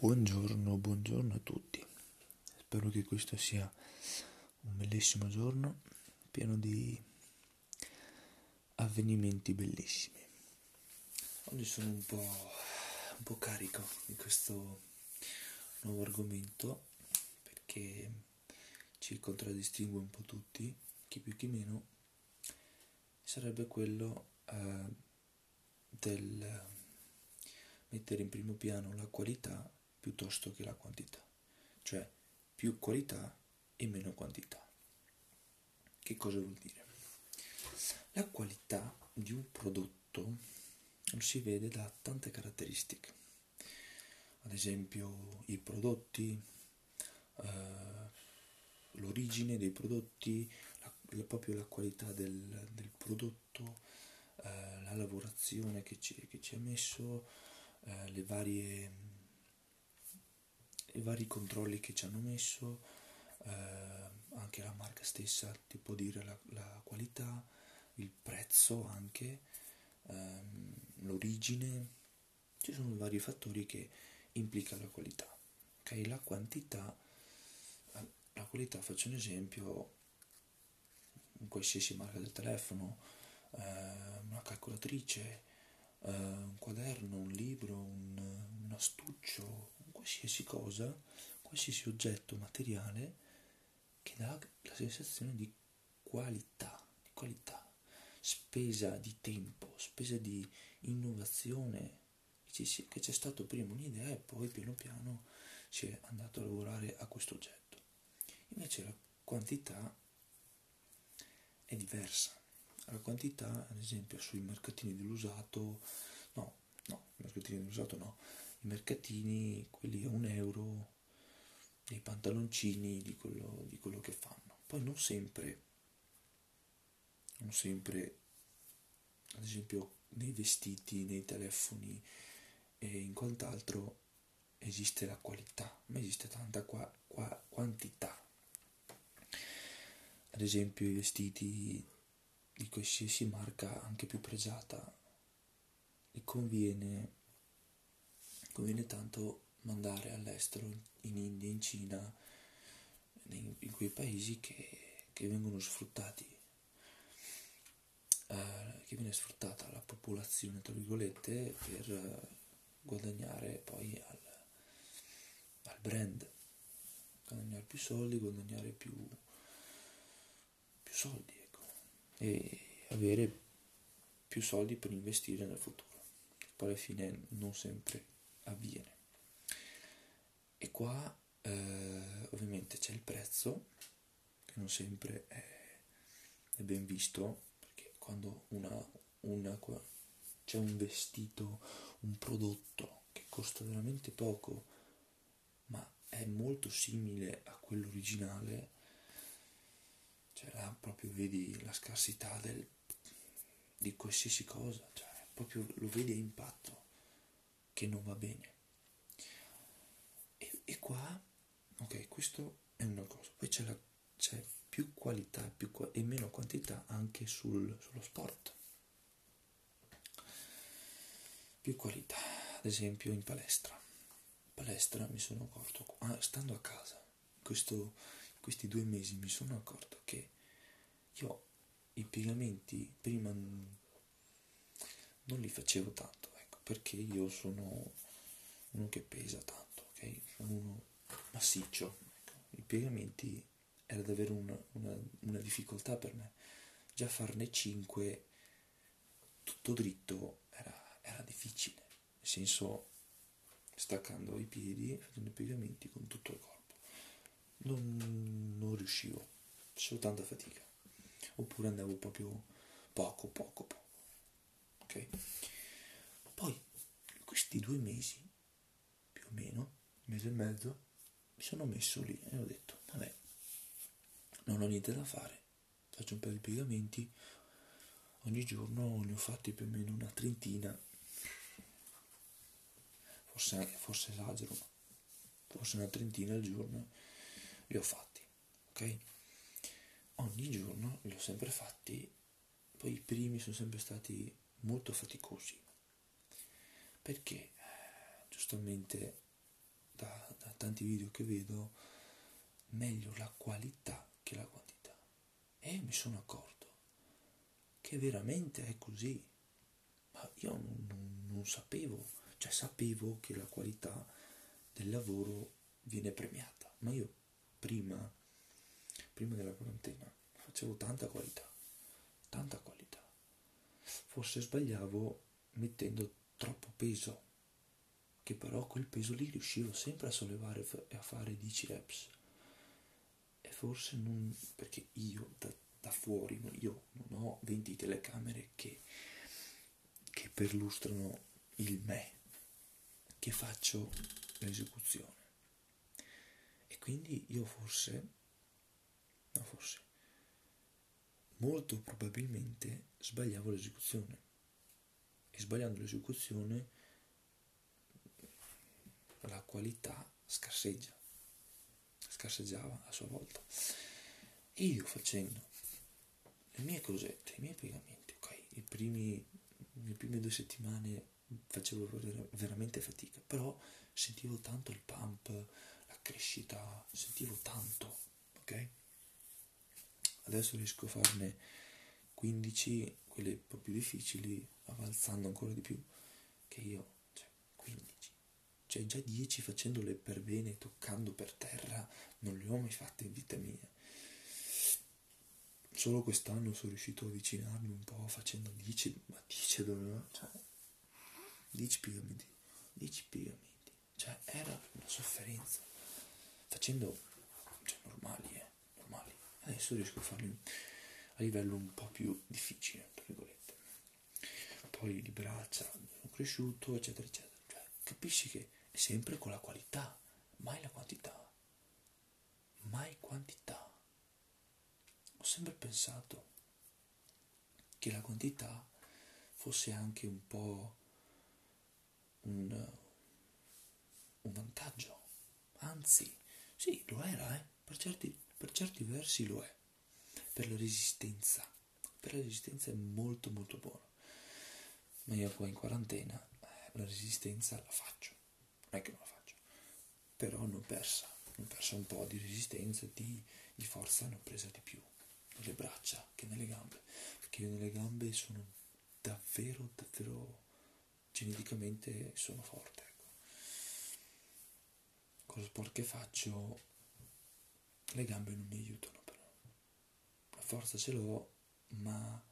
Buongiorno, buongiorno a tutti. Spero che questo sia un bellissimo giorno pieno di avvenimenti bellissimi. Oggi sono un po', un po carico di questo nuovo argomento perché ci contraddistingue un po' tutti, chi più chi meno, sarebbe quello eh, del mettere in primo piano la qualità piuttosto che la quantità, cioè più qualità e meno quantità. Che cosa vuol dire? La qualità di un prodotto lo si vede da tante caratteristiche, ad esempio i prodotti, eh, l'origine dei prodotti, la, proprio la qualità del, del prodotto, eh, la lavorazione che ci, che ci ha messo, eh, le varie i vari controlli che ci hanno messo, eh, anche la marca stessa ti può dire la, la qualità, il prezzo anche, ehm, l'origine, ci sono vari fattori che implica la qualità. Okay? La quantità, la qualità faccio un esempio, qualsiasi marca del telefono, eh, una calcolatrice, eh, un quaderno, un libro, un, un astuccio, qualsiasi cosa, qualsiasi oggetto materiale che dà la sensazione di qualità, di qualità, spesa di tempo, spesa di innovazione, che c'è stato prima un'idea e poi piano piano si è andato a lavorare a questo oggetto. Invece la quantità è diversa. La quantità, ad esempio, sui mercatini dell'usato, no, no, mercatini dell'usato no, i mercatini, quelli a un euro, dei pantaloncini di quello, di quello che fanno. Poi non sempre, non sempre, ad esempio nei vestiti, nei telefoni e in quant'altro esiste la qualità, ma esiste tanta qua, qua, quantità. Ad esempio i vestiti di qualsiasi marca, anche più pregiata, gli conviene conviene tanto mandare all'estero, in India, in Cina, in, in quei paesi che, che vengono sfruttati, eh, che viene sfruttata la popolazione, tra virgolette, per eh, guadagnare poi al, al brand, guadagnare più soldi, guadagnare più, più soldi, ecco, e avere più soldi per investire nel futuro. Poi alla fine non sempre avviene. E qua eh, ovviamente c'è il prezzo, che non sempre è, è ben visto, perché quando una, una, c'è un vestito, un prodotto che costa veramente poco, ma è molto simile a quello originale, cioè là proprio vedi la scarsità del, di qualsiasi cosa, cioè proprio lo vedi a impatto che non va bene. E, e qua, ok, questo è una cosa. Poi c'è, la, c'è più qualità più, e meno quantità anche sul, sullo sport. Più qualità, ad esempio in palestra. In palestra mi sono accorto, ah, stando a casa, questo, questi due mesi mi sono accorto che io i piegamenti prima non li facevo tanto perché io sono uno che pesa tanto, ok? Sono uno massiccio. Ecco. I piegamenti era davvero una, una, una difficoltà per me. Già farne 5 tutto dritto era, era difficile, nel senso staccando i piedi e facendo i piegamenti con tutto il corpo. Non, non riuscivo, facevo tanta fatica. Oppure andavo proprio poco, poco, poco. Ok? Questi due mesi, più o meno, un mese e mezzo, mi sono messo lì e ho detto, vabbè, non ho niente da fare, faccio un paio di piegamenti, ogni giorno ne ho fatti più o meno una trentina, forse, forse esagero, ma forse una trentina al giorno li ho fatti, ok? Ogni giorno li ho sempre fatti, poi i primi sono sempre stati molto faticosi, perché giustamente da, da tanti video che vedo, meglio la qualità che la quantità. E mi sono accorto che veramente è così. Ma io non, non, non sapevo, cioè sapevo che la qualità del lavoro viene premiata, ma io prima, prima della quarantena facevo tanta qualità, tanta qualità. Forse sbagliavo mettendo troppo peso, che però quel peso lì riuscivo sempre a sollevare e a fare 10 reps. E forse non, perché io da, da fuori, io non ho 20 telecamere che, che perlustrano il me, che faccio l'esecuzione. E quindi io forse, no forse, molto probabilmente sbagliavo l'esecuzione. E sbagliando l'esecuzione la qualità scarseggia, scarseggiava a sua volta. Io facendo le mie cosette, i miei piegamenti, ok, i primi, le prime due settimane facevo veramente fatica, però sentivo tanto il pump, la crescita, sentivo tanto, ok? Adesso riesco a farne 15, quelle un po' più difficili, avanzando ancora di più, che io, cioè 15. Cioè già 10 facendole per bene, toccando per terra, non le ho mai fatte in vita mia. Solo quest'anno sono riuscito a avvicinarmi un po' facendo 10, ma 10 dove, cioè 10 piegamenti, 10 piegamenti, cioè era una sofferenza. Facendo, cioè normali, eh, normali. Adesso riesco a farli a livello un po' più difficile, tra virgolette. Poi le braccia, sono cresciuto, eccetera, eccetera. Cioè, capisci che è sempre con la qualità, mai la quantità. Mai quantità. Ho sempre pensato che la quantità fosse anche un po' un, un vantaggio. Anzi, sì, lo era, eh? per, certi, per certi versi lo è per la resistenza. Per la resistenza è molto molto buono. Ma io qua in quarantena eh, la resistenza la faccio. Non è che non la faccio. Però l'ho persa. L'ho persa un po' di resistenza, di, di forza, ne ho presa di più nelle braccia che nelle gambe. Perché io nelle gambe sono davvero, davvero geneticamente sono forte. Ecco. Con lo sport che faccio le gambe non mi aiutano forza ce l'ho, ma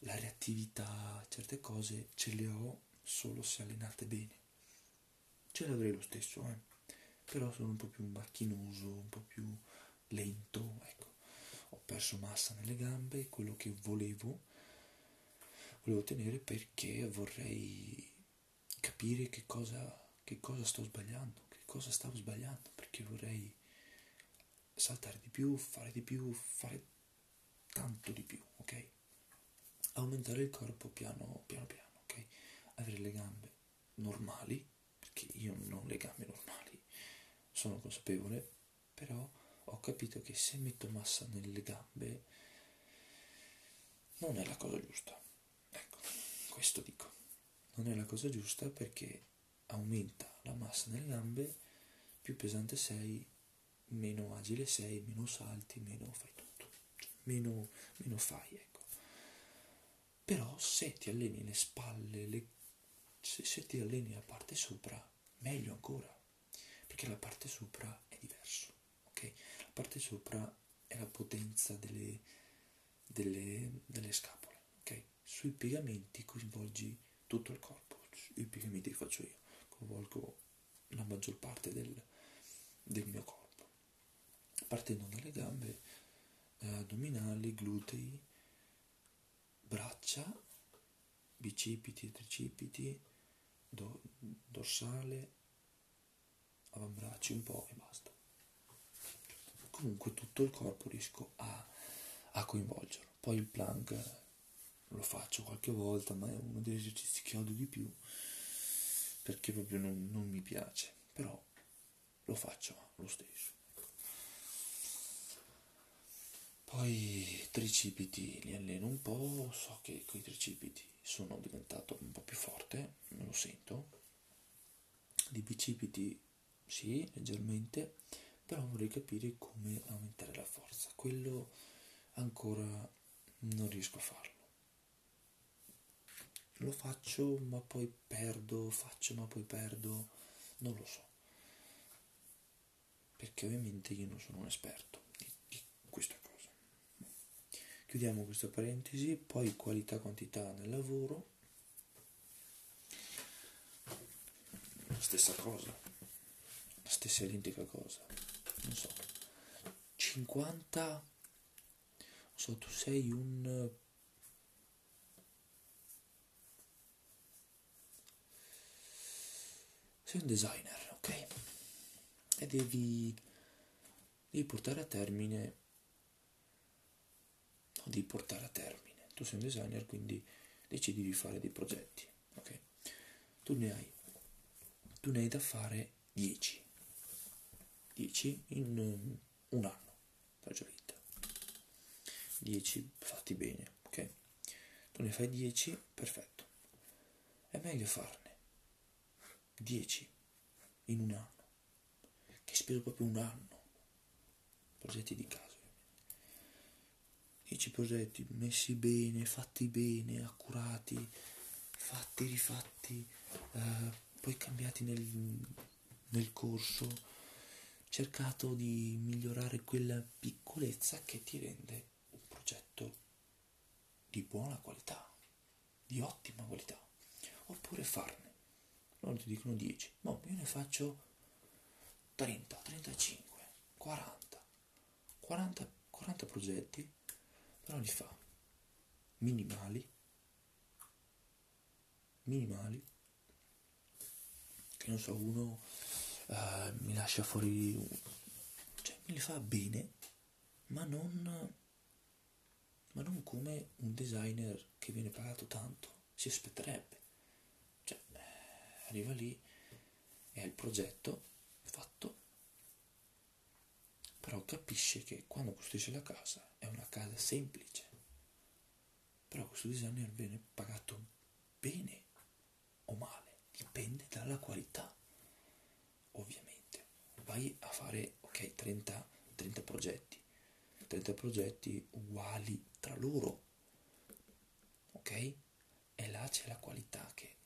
la reattività certe cose ce le ho solo se allenate bene. Ce l'avrei lo stesso, eh. Però sono un po' più macchinoso, un po' più lento, ecco. Ho perso massa nelle gambe, quello che volevo, volevo tenere perché vorrei capire che cosa, che cosa sto sbagliando, che cosa stavo sbagliando, perché vorrei saltare di più, fare di più, fare tanto di più, ok? Aumentare il corpo piano piano, piano ok? Avere le gambe normali, perché io non ho le gambe normali, sono consapevole, però ho capito che se metto massa nelle gambe non è la cosa giusta. Ecco, questo dico. Non è la cosa giusta perché aumenta la massa nelle gambe, più pesante sei, meno agile sei, meno salti, meno fai tutto meno, meno fai, ecco. Però se ti alleni le spalle, le, se, se ti alleni la parte sopra, meglio ancora, perché la parte sopra è diverso, ok? La parte sopra è la potenza delle, delle, delle scapole, ok? Sui piegamenti coinvolgi tutto il corpo, i piegamenti che faccio io, coinvolgo la maggior parte del, del mio corpo. Partendo dalle gambe, eh, addominali, glutei, braccia, bicipiti tricipiti, do, dorsale, avambracci un po' e basta. Comunque tutto il corpo riesco a, a coinvolgerlo. Poi il plank lo faccio qualche volta, ma è uno degli esercizi che odio di più perché proprio non, non mi piace, però lo faccio lo stesso. Poi tricipiti li alleno un po', so che con i tricipiti sono diventato un po' più forte, me lo sento. Di bicipiti sì, leggermente, però vorrei capire come aumentare la forza. Quello ancora non riesco a farlo. Lo faccio ma poi perdo, faccio ma poi perdo, non lo so. Perché ovviamente io non sono un esperto di, di questa cosa. Chiudiamo questa parentesi, poi qualità quantità nel lavoro. Stessa cosa, stessa identica cosa. Non so. 50 non so, tu sei un sei un designer, ok? E devi, devi portare a termine, devi portare a termine, tu sei un designer quindi decidi di fare dei progetti, ok? Tu ne hai, tu ne hai da fare 10, 10 in un anno, per vita, 10 fatti bene, ok? Tu ne fai 10, perfetto, è meglio farne 10 in un anno, che speso proprio un anno, progetti di casa. 10 progetti messi bene, fatti bene, accurati, fatti, rifatti, eh, poi cambiati nel, nel corso, cercato di migliorare quella piccolezza che ti rende un progetto di buona qualità, di ottima qualità, oppure farne. Loro ti dicono 10, ma io ne faccio 30, 35, 40, 40, 40 progetti, però li fa. Minimali, minimali, che non so, uno uh, mi lascia fuori, cioè me li fa bene, ma non, ma non come un designer che viene pagato tanto si aspetterebbe. Arriva lì ha il progetto fatto, capisce che quando costruisce la casa è una casa semplice, però questo designer viene pagato bene o male, dipende dalla qualità, ovviamente. Vai a fare, ok, 30, 30 progetti, 30 progetti uguali tra loro, ok? E là c'è la qualità che,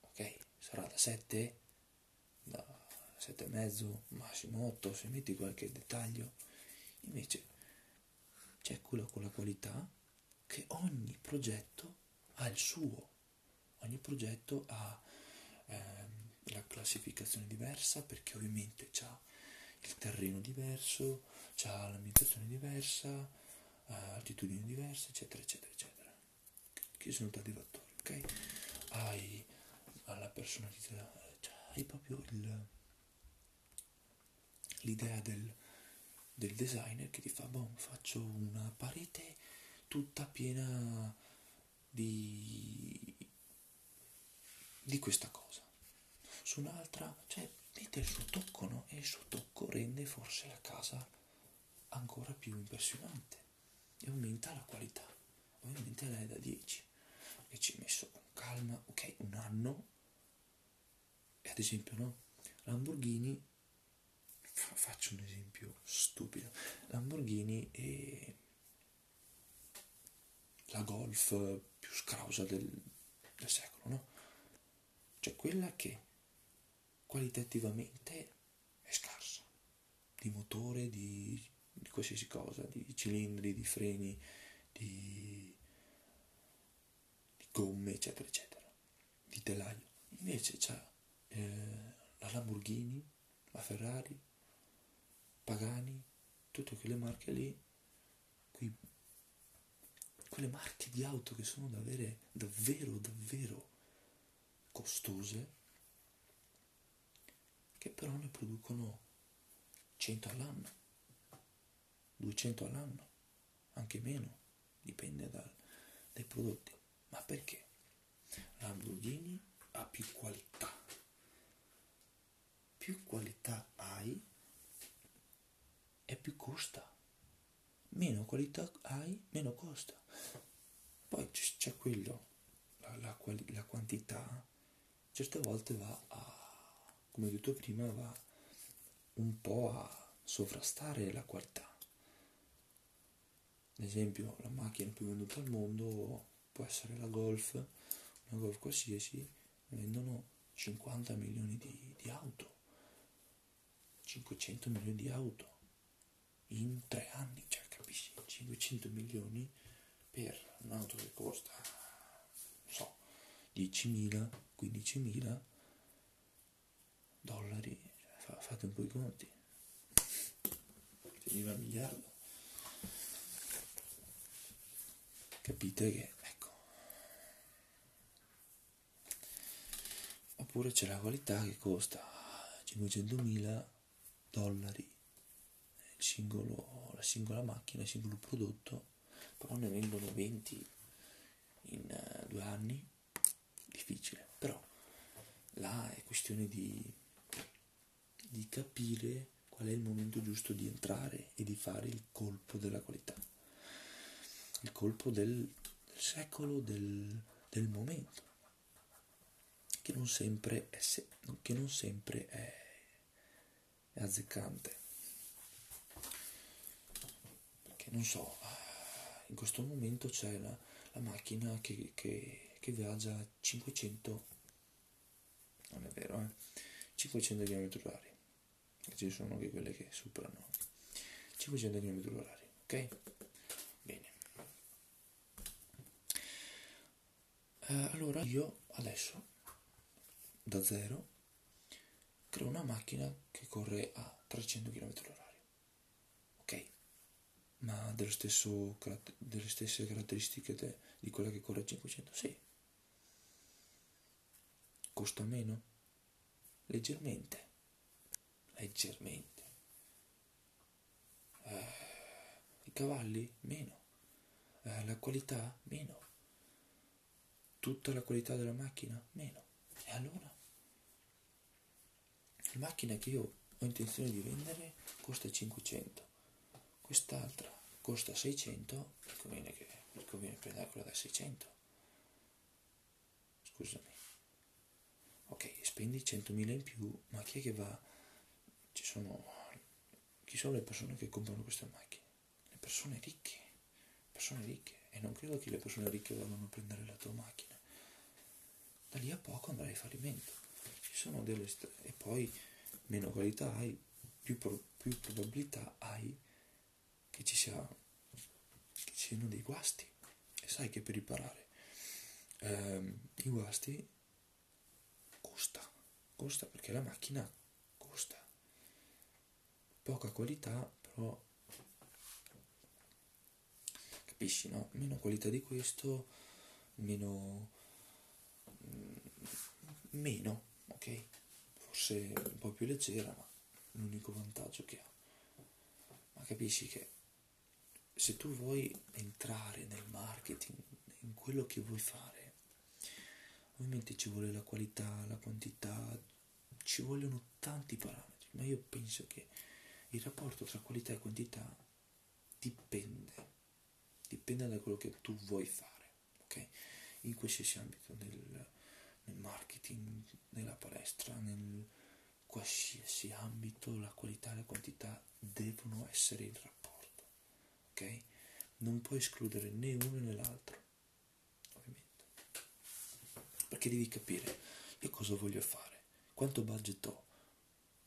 ok? sarà da 7, da 7,5, massimo 8 se metti qualche dettaglio. Invece c'è quello con la qualità che ogni progetto ha il suo, ogni progetto ha ehm, la classificazione diversa perché ovviamente ha il terreno diverso, ha l'ambientazione diversa, eh, altitudini diverse, eccetera, eccetera, eccetera. Che sono tanti fattori, ok? Hai alla personalità, cioè hai proprio il, l'idea del, del designer che ti fa, boh, faccio una parete tutta piena di, di questa cosa. Su un'altra, cioè, mette il suo tocco, no? E il suo tocco rende forse la casa ancora più impressionante e aumenta la qualità. Ovviamente lei è da 10 e ci ho messo con calma, ok, un anno ad esempio, no? Lamborghini, faccio un esempio stupido, Lamborghini è la Golf più scrausa del, del secolo, no? Cioè quella che qualitativamente è scarsa, di motore, di, di qualsiasi cosa, di cilindri, di freni, di, di gomme, eccetera, eccetera, di telaio. Invece c'è eh, la Lamborghini, la Ferrari, Pagani, tutte quelle marche lì, quei, quelle marche di auto che sono davvero, davvero, davvero costose, che però ne producono 100 all'anno, 200 all'anno, anche meno, dipende dal, dai prodotti. Ma perché? Lamborghini ha più qualità più qualità hai e più costa. Meno qualità hai, meno costa. Poi c'è quello, la, la, la quantità, certe volte va a, come detto prima, va un po' a sovrastare la qualità. Ad esempio, la macchina più venduta al mondo può essere la Golf, una Golf qualsiasi, vendono 50 milioni di, di auto, 500 milioni di auto in tre anni, cioè capisci? 500 milioni per un'auto che costa, non so, 10.000, 15.000 dollari, fate un po' i conti, si arriva a miliardo. Capite che, ecco, oppure c'è la qualità che costa 500.000 dollari singolo, la singola macchina, il singolo prodotto, però ne vendono 20 in uh, due anni, difficile, però là è questione di, di capire qual è il momento giusto di entrare e di fare il colpo della qualità, il colpo del, del secolo, del, del momento che non sempre è, se- che non sempre è, è azzeccante. Perché non so, in questo momento c'è la, la macchina che, che, che, viaggia a 500, non è vero, eh? 500 km/h. Ci sono anche quelle che superano 500 km/h, ok? Bene. Eh, allora io adesso da zero, creo una macchina che corre a 300 km Ok, ma stesso, delle stesse caratteristiche de, di quella che corre a 500? Sì. Costa meno? Leggermente. Leggermente. Eh, I cavalli? Meno. Eh, la qualità? Meno. Tutta la qualità della macchina? Meno. E allora? La macchina che io ho intenzione di vendere costa 500, quest'altra costa 600, mi conviene, che, mi conviene prendere quella da 600. Scusami. Ok, spendi 100.000 in più, ma chi è che va? Ci sono... Chi sono le persone che comprano queste macchine? Le persone ricche. Persone ricche. E non credo che le persone ricche vadano a prendere la tua macchina. Da lì a poco andrai a fallimento ci sono delle st- e poi meno qualità hai, più, pro- più probabilità hai che ci sia che ci siano dei guasti e sai che per riparare ehm, i guasti costa costa perché la macchina costa poca qualità però capisci no? meno qualità di questo meno mm, meno ok? Forse un po' più leggera, ma l'unico vantaggio che ha. Ma capisci che se tu vuoi entrare nel marketing, in quello che vuoi fare, ovviamente ci vuole la qualità, la quantità, ci vogliono tanti parametri, ma io penso che il rapporto tra qualità e quantità dipende, dipende da quello che tu vuoi fare, ok? In qualsiasi ambito, nel, nel marketing, nella palestra, nel qualsiasi ambito, la qualità e la quantità devono essere in rapporto, ok? Non puoi escludere né uno né l'altro, ovviamente. Perché devi capire io cosa voglio fare, quanto budget ho,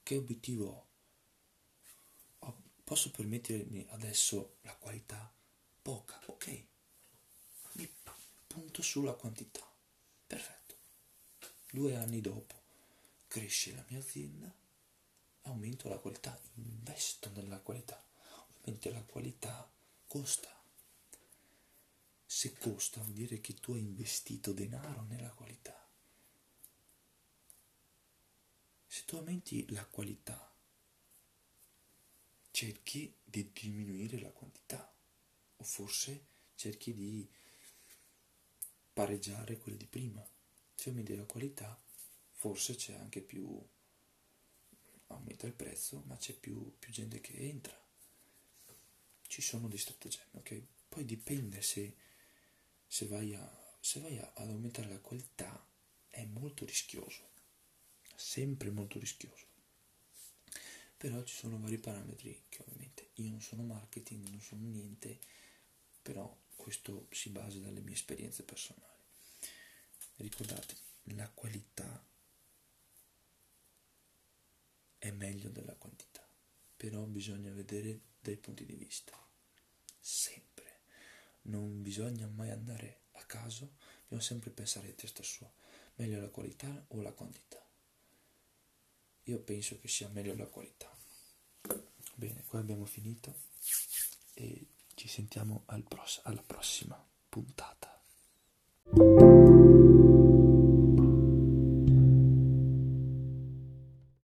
che obiettivo ho. Posso permettermi adesso la qualità? Poca, ok. Mi punto sulla quantità. Perfetto due anni dopo cresce la mia azienda, aumento la qualità, investo nella qualità. Ovviamente la qualità costa. Se costa vuol dire che tu hai investito denaro nella qualità. Se tu aumenti la qualità, cerchi di diminuire la quantità o forse cerchi di pareggiare quelle di prima se aumenti la qualità forse c'è anche più aumenta il prezzo ma c'è più, più gente che entra ci sono dei stratagemmi ok? Poi dipende se, se vai, a, se vai ad aumentare la qualità è molto rischioso sempre molto rischioso. Però ci sono vari parametri che ovviamente io non sono marketing, non sono niente, però questo si basa dalle mie esperienze personali. Ricordate, la qualità è meglio della quantità, però bisogna vedere dai punti di vista, sempre. Non bisogna mai andare a caso, bisogna sempre pensare a testa sua, meglio la qualità o la quantità. Io penso che sia meglio la qualità. Bene, qua abbiamo finito e ci sentiamo al pross- alla prossima puntata.